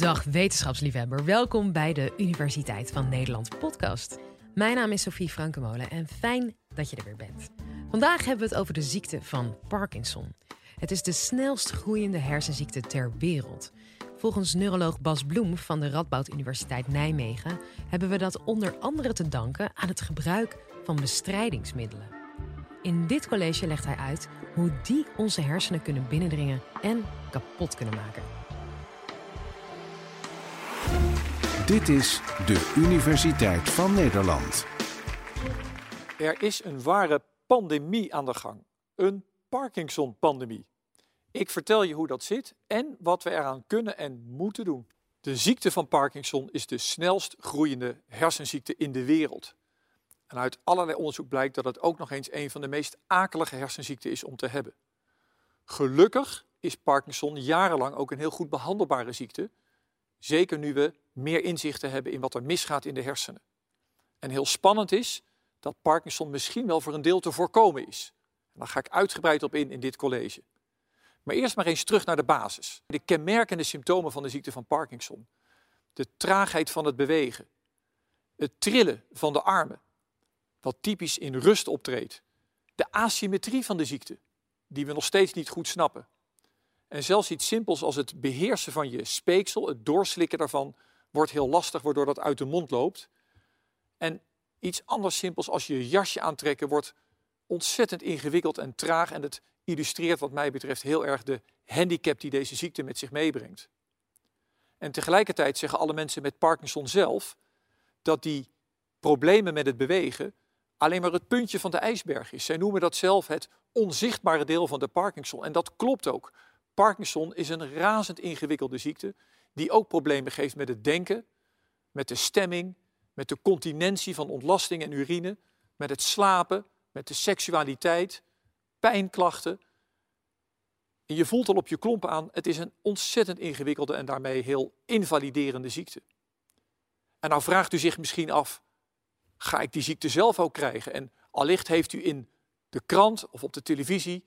Dag wetenschapsliefhebber, welkom bij de Universiteit van Nederland podcast. Mijn naam is Sophie Frankemolen en fijn dat je er weer bent. Vandaag hebben we het over de ziekte van Parkinson. Het is de snelst groeiende hersenziekte ter wereld. Volgens neuroloog Bas Bloem van de Radboud Universiteit Nijmegen hebben we dat onder andere te danken aan het gebruik van bestrijdingsmiddelen. In dit college legt hij uit hoe die onze hersenen kunnen binnendringen en kapot kunnen maken. Dit is de Universiteit van Nederland. Er is een ware pandemie aan de gang. Een Parkinson-pandemie. Ik vertel je hoe dat zit en wat we eraan kunnen en moeten doen. De ziekte van Parkinson is de snelst groeiende hersenziekte in de wereld. En uit allerlei onderzoek blijkt dat het ook nog eens een van de meest akelige hersenziekten is om te hebben. Gelukkig is Parkinson jarenlang ook een heel goed behandelbare ziekte. Zeker nu we meer inzichten hebben in wat er misgaat in de hersenen. En heel spannend is dat Parkinson misschien wel voor een deel te voorkomen is. Daar ga ik uitgebreid op in in dit college. Maar eerst maar eens terug naar de basis. De kenmerkende symptomen van de ziekte van Parkinson. De traagheid van het bewegen. Het trillen van de armen, wat typisch in rust optreedt. De asymmetrie van de ziekte, die we nog steeds niet goed snappen. En zelfs iets simpels als het beheersen van je speeksel, het doorslikken daarvan, wordt heel lastig, waardoor dat uit de mond loopt. En iets anders simpels als je jasje aantrekken wordt ontzettend ingewikkeld en traag. En het illustreert wat mij betreft heel erg de handicap die deze ziekte met zich meebrengt. En tegelijkertijd zeggen alle mensen met Parkinson zelf dat die problemen met het bewegen alleen maar het puntje van de ijsberg is. Zij noemen dat zelf het onzichtbare deel van de Parkinson. En dat klopt ook. Parkinson is een razend ingewikkelde ziekte die ook problemen geeft met het denken, met de stemming, met de continentie van ontlasting en urine, met het slapen, met de seksualiteit, pijnklachten. En je voelt al op je klompen aan, het is een ontzettend ingewikkelde en daarmee heel invaliderende ziekte. En nou vraagt u zich misschien af, ga ik die ziekte zelf ook krijgen? En allicht heeft u in de krant of op de televisie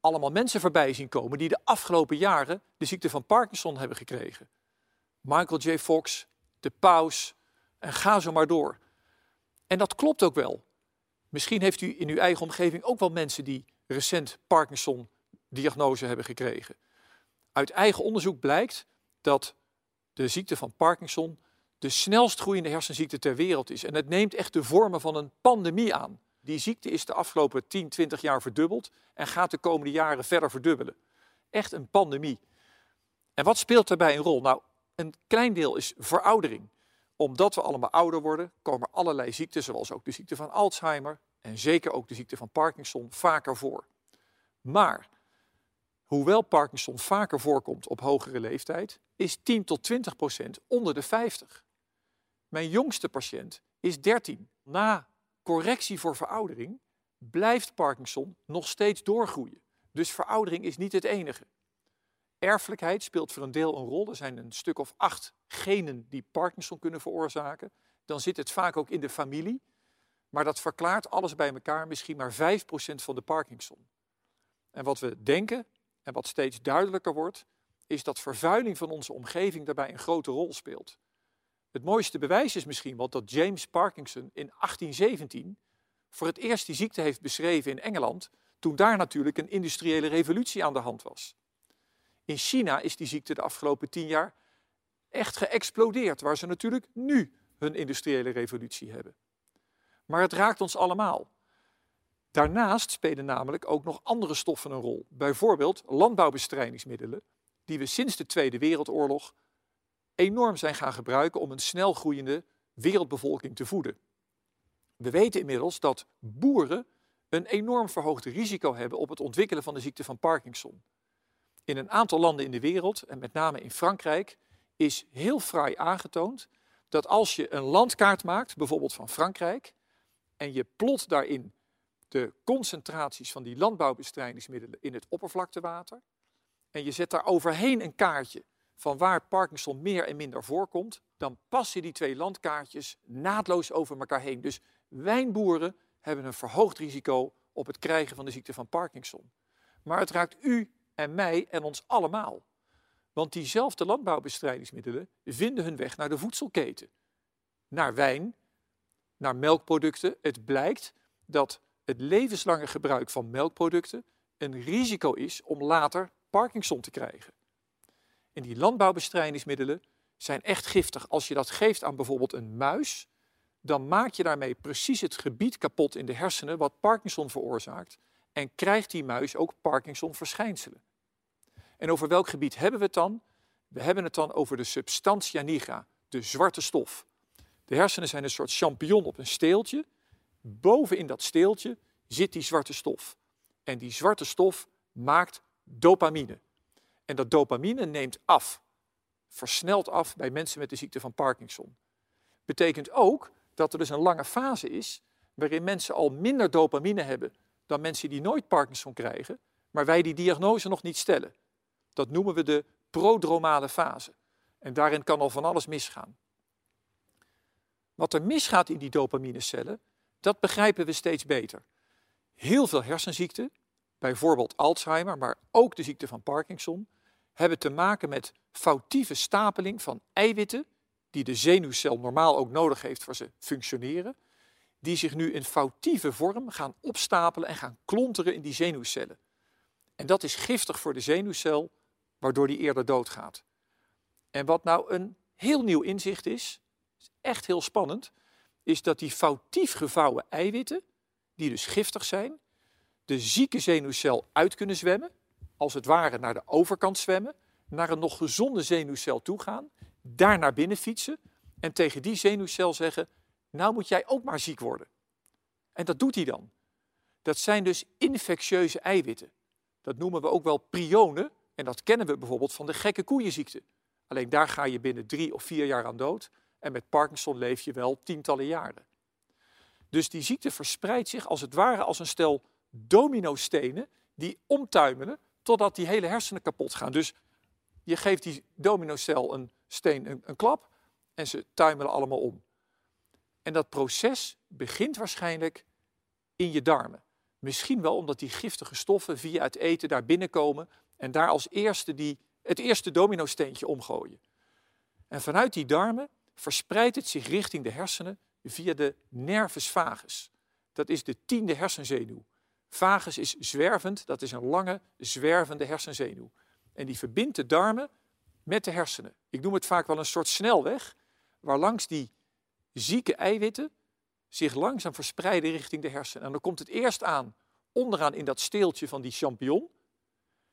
allemaal mensen voorbij zien komen die de afgelopen jaren de ziekte van Parkinson hebben gekregen. Michael J. Fox, de paus en ga zo maar door. En dat klopt ook wel. Misschien heeft u in uw eigen omgeving ook wel mensen die recent Parkinson-diagnose hebben gekregen. Uit eigen onderzoek blijkt dat de ziekte van Parkinson de snelst groeiende hersenziekte ter wereld is. En het neemt echt de vormen van een pandemie aan. Die ziekte is de afgelopen 10, 20 jaar verdubbeld en gaat de komende jaren verder verdubbelen. Echt een pandemie. En wat speelt daarbij een rol? Nou, een klein deel is veroudering. Omdat we allemaal ouder worden, komen allerlei ziekten, zoals ook de ziekte van Alzheimer en zeker ook de ziekte van Parkinson, vaker voor. Maar hoewel Parkinson vaker voorkomt op hogere leeftijd, is 10 tot 20 procent onder de 50. Mijn jongste patiënt is 13. Na correctie voor veroudering blijft Parkinson nog steeds doorgroeien. Dus veroudering is niet het enige. Erfelijkheid speelt voor een deel een rol. Er zijn een stuk of acht genen die Parkinson kunnen veroorzaken. Dan zit het vaak ook in de familie. Maar dat verklaart alles bij elkaar misschien maar 5% van de Parkinson. En wat we denken en wat steeds duidelijker wordt, is dat vervuiling van onze omgeving daarbij een grote rol speelt. Het mooiste bewijs is misschien wel dat James Parkinson in 1817 voor het eerst die ziekte heeft beschreven in Engeland, toen daar natuurlijk een industriële revolutie aan de hand was. In China is die ziekte de afgelopen tien jaar echt geëxplodeerd, waar ze natuurlijk nu hun industriële revolutie hebben. Maar het raakt ons allemaal. Daarnaast spelen namelijk ook nog andere stoffen een rol. Bijvoorbeeld landbouwbestrijdingsmiddelen, die we sinds de Tweede Wereldoorlog enorm zijn gaan gebruiken om een snel groeiende wereldbevolking te voeden. We weten inmiddels dat boeren een enorm verhoogd risico hebben op het ontwikkelen van de ziekte van Parkinson. In een aantal landen in de wereld, en met name in Frankrijk, is heel fraai aangetoond dat als je een landkaart maakt, bijvoorbeeld van Frankrijk, en je plot daarin de concentraties van die landbouwbestrijdingsmiddelen in het oppervlaktewater, en je zet daar overheen een kaartje van waar Parkinson meer en minder voorkomt, dan passen die twee landkaartjes naadloos over elkaar heen. Dus wijnboeren hebben een verhoogd risico op het krijgen van de ziekte van Parkinson. Maar het raakt u en mij en ons allemaal. Want diezelfde landbouwbestrijdingsmiddelen vinden hun weg naar de voedselketen. Naar wijn, naar melkproducten. Het blijkt dat het levenslange gebruik van melkproducten een risico is om later Parkinson te krijgen. En die landbouwbestrijdingsmiddelen zijn echt giftig. Als je dat geeft aan bijvoorbeeld een muis, dan maak je daarmee precies het gebied kapot in de hersenen wat Parkinson veroorzaakt en krijgt die muis ook Parkinson-verschijnselen. En over welk gebied hebben we het dan? We hebben het dan over de substantia nigra, de zwarte stof. De hersenen zijn een soort champignon op een steeltje. Boven in dat steeltje zit die zwarte stof. En die zwarte stof maakt dopamine. En dat dopamine neemt af, versnelt af bij mensen met de ziekte van Parkinson. Betekent ook dat er dus een lange fase is waarin mensen al minder dopamine hebben dan mensen die nooit Parkinson krijgen, maar wij die diagnose nog niet stellen. Dat noemen we de prodromale fase. En daarin kan al van alles misgaan. Wat er misgaat in die dopaminecellen, dat begrijpen we steeds beter. Heel veel hersenziekten, bijvoorbeeld Alzheimer, maar ook de ziekte van Parkinson, hebben te maken met foutieve stapeling van eiwitten die de zenuwcel normaal ook nodig heeft voor ze functioneren, die zich nu in foutieve vorm gaan opstapelen en gaan klonteren in die zenuwcellen. En dat is giftig voor de zenuwcel, waardoor die eerder doodgaat. En wat nou een heel nieuw inzicht is, is echt heel spannend, is dat die foutief gevouwen eiwitten, die dus giftig zijn, de zieke zenuwcel uit kunnen zwemmen, als het ware naar de overkant zwemmen, naar een nog gezonde zenuwcel toe gaan, daar naar binnen fietsen en tegen die zenuwcel zeggen, nou moet jij ook maar ziek worden. En dat doet hij dan. Dat zijn dus infectieuze eiwitten. Dat noemen we ook wel prionen en dat kennen we bijvoorbeeld van de gekke koeienziekte. Alleen daar ga je binnen drie of vier jaar aan dood en met Parkinson leef je wel tientallen jaren. Dus die ziekte verspreidt zich als het ware als een stel dominostenen die omtuimelen totdat die hele hersenen kapot gaan. Dus je geeft die dominocel een steen een, een klap en ze tuimelen allemaal om. En dat proces begint waarschijnlijk in je darmen. Misschien wel omdat die giftige stoffen via het eten daar binnenkomen en daar als eerste die, het eerste dominosteentje omgooien. En vanuit die darmen verspreidt het zich richting de hersenen via de nervus vagus. Dat is de tiende hersenzenuw. Vagus is zwervend, dat is een lange, zwervende hersenzenuw. En die verbindt de darmen met de hersenen. Ik noem het vaak wel een soort snelweg, waar langs die zieke eiwitten zich langzaam verspreiden richting de hersenen. En dan komt het eerst aan onderaan in dat steeltje van die champignon.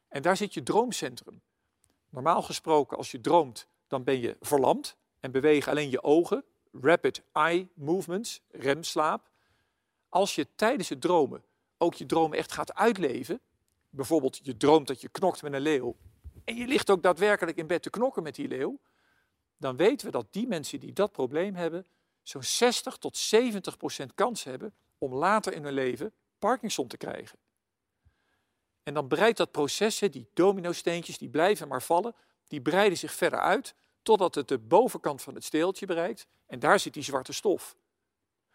En daar zit je droomcentrum. Normaal gesproken, als je droomt, dan ben je verlamd en bewegen alleen je ogen. Rapid eye movements, remslaap. Als je tijdens het dromen ook je dromen echt gaat uitleven, bijvoorbeeld je droomt dat je knokt met een leeuw en je ligt ook daadwerkelijk in bed te knokken met die leeuw, dan weten we dat die mensen die dat probleem hebben, zo'n 60 tot 70 procent kans hebben om later in hun leven Parkinson te krijgen. En dan breidt dat proces, die dominosteentjes, die blijven maar vallen, die breiden zich verder uit totdat het de bovenkant van het steeltje bereikt en daar zit die zwarte stof.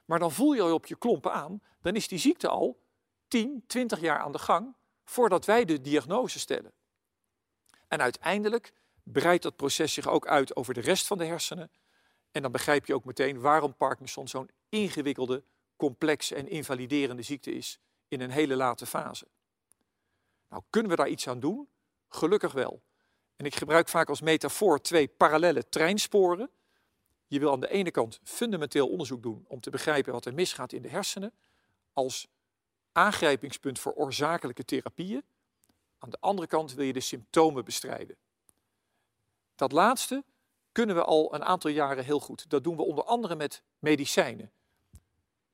Maar dan voel je al op je klompen aan, dan is die ziekte al 10, 20 jaar aan de gang voordat wij de diagnose stellen. En uiteindelijk breidt dat proces zich ook uit over de rest van de hersenen. En dan begrijp je ook meteen waarom Parkinson zo'n ingewikkelde, complexe en invaliderende ziekte is in een hele late fase. Nou, kunnen we daar iets aan doen? Gelukkig wel. En ik gebruik vaak als metafoor twee parallele treinsporen. Je wil aan de ene kant fundamenteel onderzoek doen om te begrijpen wat er misgaat in de hersenen, als aangrijpingspunt voor oorzakelijke therapieën. Aan de andere kant wil je de symptomen bestrijden. Dat laatste kunnen we al een aantal jaren heel goed. Dat doen we onder andere met medicijnen.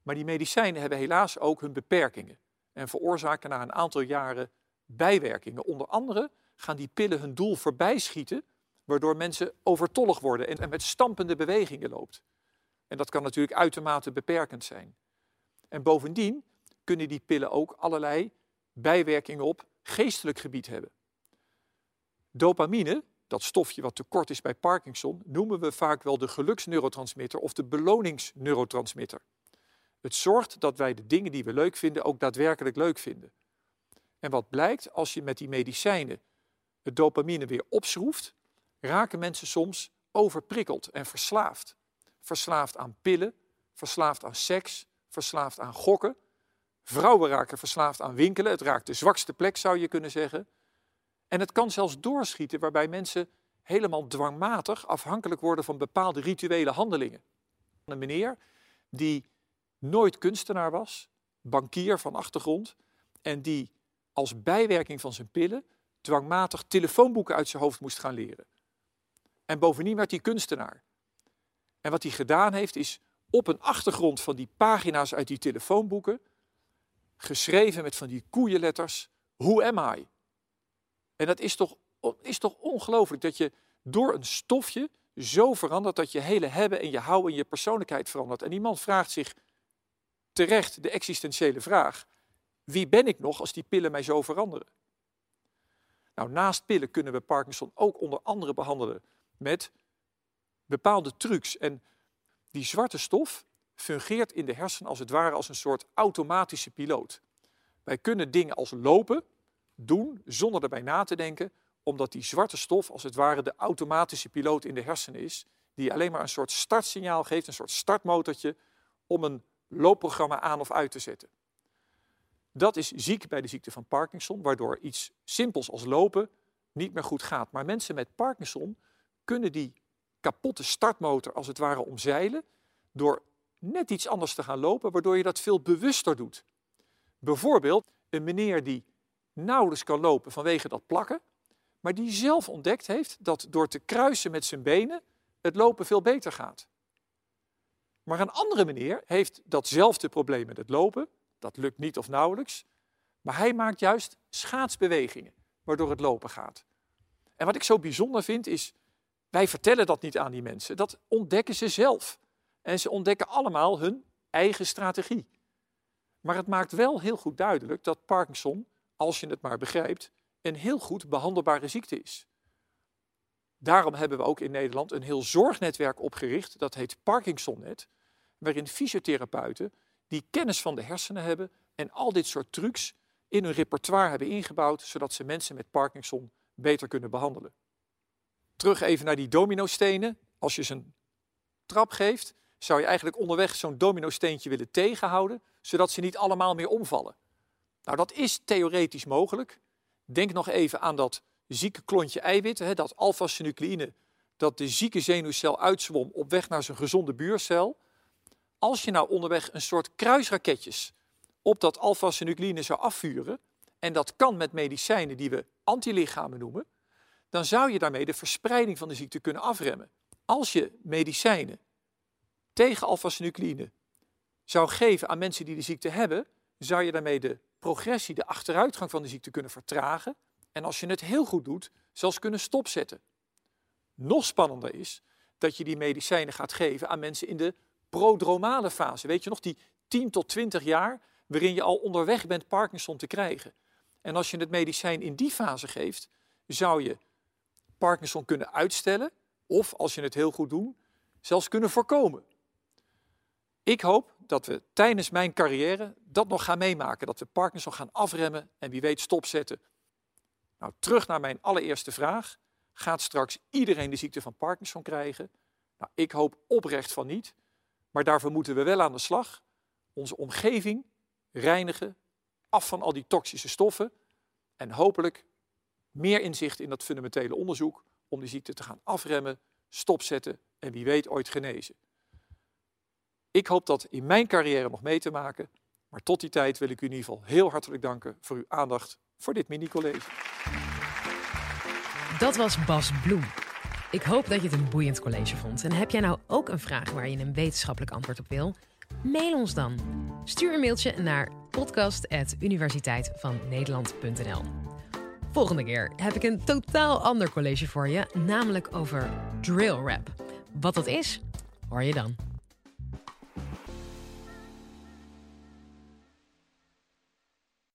Maar die medicijnen hebben helaas ook hun beperkingen en veroorzaken na een aantal jaren bijwerkingen. Onder andere gaan die pillen hun doel voorbij schieten, waardoor mensen overtollig worden en met stampende bewegingen loopt. En dat kan natuurlijk uitermate beperkend zijn. En bovendien kunnen die pillen ook allerlei bijwerkingen op geestelijk gebied hebben. Dopamine, dat stofje wat tekort is bij Parkinson, noemen we vaak wel de geluksneurotransmitter of de beloningsneurotransmitter. Het zorgt dat wij de dingen die we leuk vinden ook daadwerkelijk leuk vinden. En wat blijkt als je met die medicijnen het dopamine weer opschroeft, raken mensen soms overprikkeld en verslaafd. Verslaafd aan pillen, verslaafd aan seks, verslaafd aan gokken. Vrouwen raken verslaafd aan winkelen. Het raakt de zwakste plek, zou je kunnen zeggen. En het kan zelfs doorschieten waarbij mensen helemaal dwangmatig afhankelijk worden van bepaalde rituele handelingen. Een meneer die nooit kunstenaar was, bankier van achtergrond, en die als bijwerking van zijn pillen dwangmatig telefoonboeken uit zijn hoofd moest gaan leren. En bovendien werd hij kunstenaar. En wat hij gedaan heeft, is op een achtergrond van die pagina's uit die telefoonboeken, geschreven met van die koeienletters, Who am I? En dat is toch, is toch ongelooflijk dat je door een stofje zo verandert dat je hele hebben en je houden en je persoonlijkheid verandert. En die man vraagt zich terecht de existentiële vraag: wie ben ik nog als die pillen mij zo veranderen? Nou, naast pillen kunnen we Parkinson ook onder andere behandelen met bepaalde trucs. En die zwarte stof fungeert in de hersenen als het ware als een soort automatische piloot. Wij kunnen dingen als lopen doen zonder erbij na te denken, omdat die zwarte stof als het ware de automatische piloot in de hersenen is, die alleen maar een soort startsignaal geeft, een soort startmotortje, om een loopprogramma aan of uit te zetten. Dat is ziek bij de ziekte van Parkinson, waardoor iets simpels als lopen niet meer goed gaat. Maar mensen met Parkinson kunnen die kapotte startmotor als het ware omzeilen door net iets anders te gaan lopen, waardoor je dat veel bewuster doet. Bijvoorbeeld een meneer die nauwelijks kan lopen vanwege dat plakken, maar die zelf ontdekt heeft dat door te kruisen met zijn benen het lopen veel beter gaat. Maar een andere meneer heeft datzelfde probleem met het lopen, dat lukt niet of nauwelijks, maar hij maakt juist schaatsbewegingen waardoor het lopen gaat. En wat ik zo bijzonder vind is, wij vertellen dat niet aan die mensen, dat ontdekken ze zelf. En ze ontdekken allemaal hun eigen strategie. Maar het maakt wel heel goed duidelijk dat Parkinson, als je het maar begrijpt, een heel goed behandelbare ziekte is. Daarom hebben we ook in Nederland een heel zorgnetwerk opgericht, dat heet Parkinsonnet, waarin fysiotherapeuten die kennis van de hersenen hebben en al dit soort trucs in hun repertoire hebben ingebouwd, zodat ze mensen met Parkinson beter kunnen behandelen. Terug even naar die dominostenen. Als je ze een trap geeft, zou je eigenlijk onderweg zo'n dominosteentje willen tegenhouden, zodat ze niet allemaal meer omvallen. Nou, dat is theoretisch mogelijk. Denk nog even aan dat zieke klontje eiwitten, dat alpha-synucleïne, dat de zieke zenuwcel uitzwom op weg naar zijn gezonde buurcel. Als je nou onderweg een soort kruisraketjes op dat alpha-synucleïne zou afvuren, en dat kan met medicijnen die we antilichamen noemen, dan zou je daarmee de verspreiding van de ziekte kunnen afremmen. Als je medicijnen tegen alpha-synucleïne zou geven aan mensen die de ziekte hebben, zou je daarmee de progressie, de achteruitgang van de ziekte kunnen vertragen en als je het heel goed doet, zelfs kunnen stopzetten. Nog spannender is dat je die medicijnen gaat geven aan mensen in de prodromale fase. Weet je nog, die 10 tot 20 jaar waarin je al onderweg bent Parkinson te krijgen. En als je het medicijn in die fase geeft, zou je Parkinson kunnen uitstellen of, als je het heel goed doet, zelfs kunnen voorkomen. Ik hoop dat we tijdens mijn carrière dat nog gaan meemaken. Dat we Parkinson gaan afremmen en wie weet stopzetten. Nou, terug naar mijn allereerste vraag. Gaat straks iedereen de ziekte van Parkinson krijgen? Nou, ik hoop oprecht van niet. Maar daarvoor moeten we wel aan de slag. Onze omgeving reinigen, af van al die toxische stoffen. En hopelijk meer inzicht in dat fundamentele onderzoek om die ziekte te gaan afremmen, stopzetten en wie weet ooit genezen. Ik hoop dat in mijn carrière nog mee te maken. Maar tot die tijd wil ik u in ieder geval heel hartelijk danken voor uw aandacht voor dit mini-college. Dat was Bas Bloem. Ik hoop dat je het een boeiend college vond. En heb jij nou ook een vraag waar je een wetenschappelijk antwoord op wil? Mail ons dan. Stuur een mailtje naar podcast.universiteitvannederland.nl Volgende keer heb ik een totaal ander college voor je, namelijk over drill rap. Wat dat is, hoor je dan.